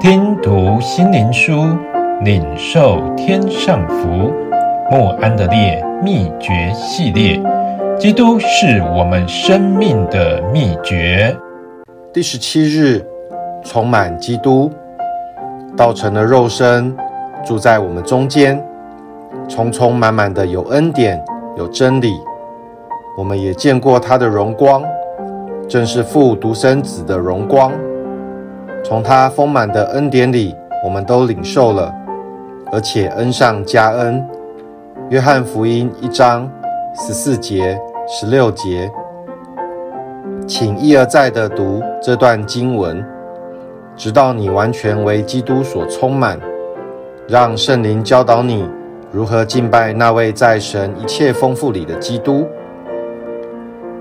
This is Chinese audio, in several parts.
听读心灵书，领受天上福。莫安德烈秘诀系列，基督是我们生命的秘诀。第十七日，充满基督，道成了肉身，住在我们中间，充充满满的有恩典，有真理。我们也见过他的荣光，正是父独生子的荣光。从他丰满的恩典里，我们都领受了，而且恩上加恩。约翰福音一章十四节、十六节，请一而再地读这段经文，直到你完全为基督所充满，让圣灵教导你如何敬拜那位在神一切丰富里的基督。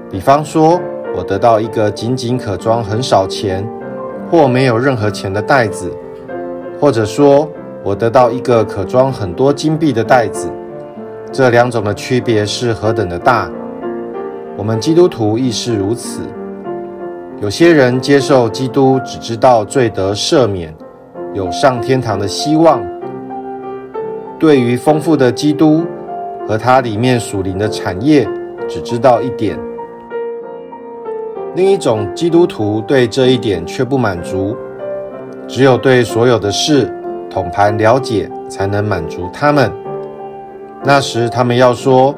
比方说，我得到一个仅仅可装很少钱。或没有任何钱的袋子，或者说，我得到一个可装很多金币的袋子，这两种的区别是何等的大！我们基督徒亦是如此。有些人接受基督，只知道罪得赦免，有上天堂的希望。对于丰富的基督和它里面属灵的产业，只知道一点。另一种基督徒对这一点却不满足，只有对所有的事统盘了解，才能满足他们。那时他们要说：“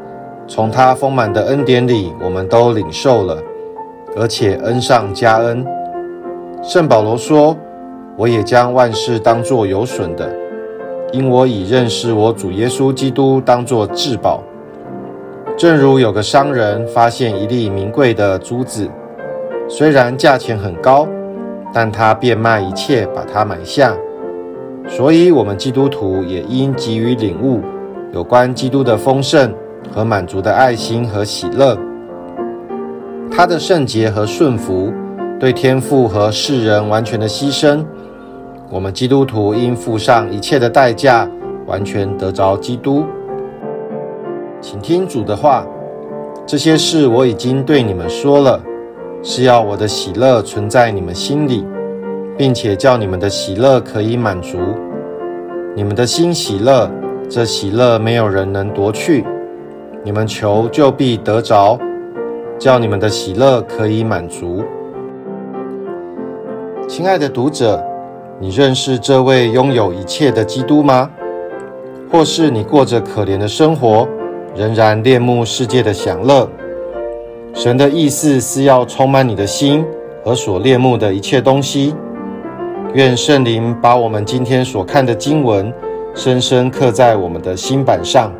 从他丰满的恩典里，我们都领受了，而且恩上加恩。”圣保罗说：“我也将万事当作有损的，因我已认识我主耶稣基督当作至宝。正如有个商人发现一粒名贵的珠子。”虽然价钱很高，但他变卖一切把它买下。所以，我们基督徒也应急于领悟有关基督的丰盛和满足的爱心和喜乐，他的圣洁和顺服，对天父和世人完全的牺牲。我们基督徒应付上一切的代价，完全得着基督。请听主的话，这些事我已经对你们说了。是要我的喜乐存在你们心里，并且叫你们的喜乐可以满足。你们的心喜乐，这喜乐没有人能夺去。你们求就必得着，叫你们的喜乐可以满足。亲爱的读者，你认识这位拥有一切的基督吗？或是你过着可怜的生活，仍然恋慕世界的享乐？神的意思是要充满你的心和所恋慕的一切东西。愿圣灵把我们今天所看的经文深深刻在我们的心板上。